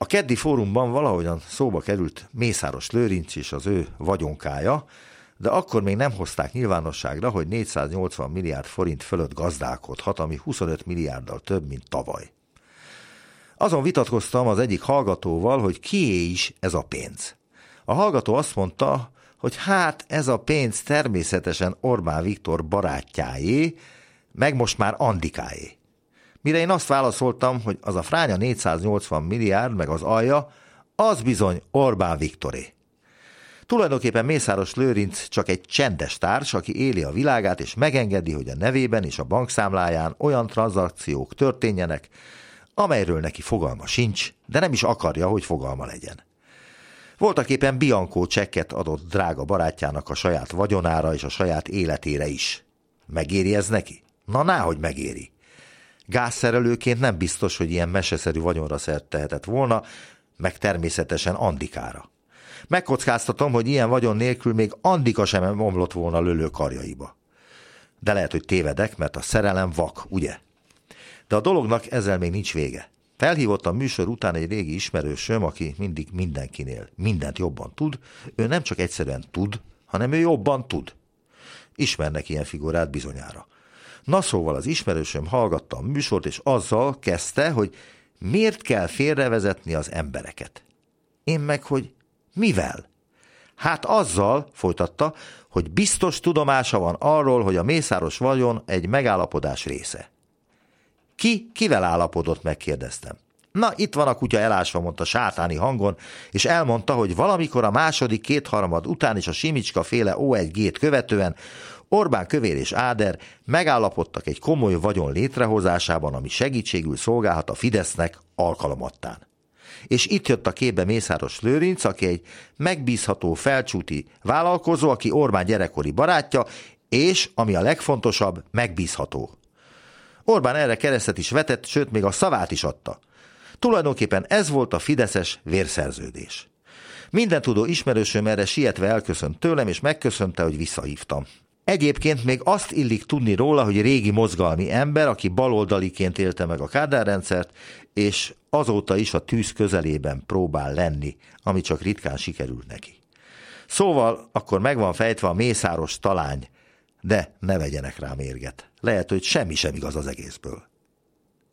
A keddi fórumban valahogyan szóba került Mészáros Lőrinc és az ő vagyonkája, de akkor még nem hozták nyilvánosságra, hogy 480 milliárd forint fölött gazdálkodhat, ami 25 milliárddal több, mint tavaly. Azon vitatkoztam az egyik hallgatóval, hogy kié is ez a pénz. A hallgató azt mondta, hogy hát ez a pénz természetesen Orbán Viktor barátjáé, meg most már Andikáé. Mire én azt válaszoltam, hogy az a fránya 480 milliárd, meg az alja, az bizony Orbán Viktoré. Tulajdonképpen Mészáros Lőrinc csak egy csendes társ, aki éli a világát, és megengedi, hogy a nevében és a bankszámláján olyan tranzakciók történjenek, amelyről neki fogalma sincs, de nem is akarja, hogy fogalma legyen. Voltak éppen Bianco csekket adott drága barátjának a saját vagyonára és a saját életére is. Megéri ez neki? Na, náhogy megéri. Gázszerelőként nem biztos, hogy ilyen meseszerű vagyonra szert tehetett volna, meg természetesen Andikára. Megkockáztatom, hogy ilyen vagyon nélkül még Andika sem omlott volna lölő karjaiba. De lehet, hogy tévedek, mert a szerelem vak, ugye? De a dolognak ezzel még nincs vége. Felhívott a műsor után egy régi ismerősöm, aki mindig mindenkinél mindent jobban tud, ő nem csak egyszerűen tud, hanem ő jobban tud. Ismernek ilyen figurát bizonyára. Na szóval az ismerősöm hallgatta a műsort, és azzal kezdte, hogy miért kell félrevezetni az embereket. Én meg, hogy mivel? Hát azzal, folytatta, hogy biztos tudomása van arról, hogy a mészáros vagyon egy megállapodás része. Ki kivel állapodott, megkérdeztem. Na, itt van a kutya elásva, mondta sátáni hangon, és elmondta, hogy valamikor a második kétharmad után is a Simicska féle O1G-t követően Orbán Kövér és Áder megállapodtak egy komoly vagyon létrehozásában, ami segítségül szolgálhat a Fidesznek alkalomattán. És itt jött a képbe Mészáros Lőrinc, aki egy megbízható felcsúti vállalkozó, aki Orbán gyerekkori barátja, és, ami a legfontosabb, megbízható. Orbán erre keresztet is vetett, sőt még a szavát is adta. Tulajdonképpen ez volt a fideszes vérszerződés. Minden tudó ismerősöm erre sietve elköszönt tőlem, és megköszönte, hogy visszahívtam. Egyébként még azt illik tudni róla, hogy régi mozgalmi ember, aki baloldaliként élte meg a kádárrendszert, és azóta is a tűz közelében próbál lenni, ami csak ritkán sikerült neki. Szóval akkor megvan fejtve a mészáros talány, de ne vegyenek rá mérget. Lehet, hogy semmi sem igaz az egészből.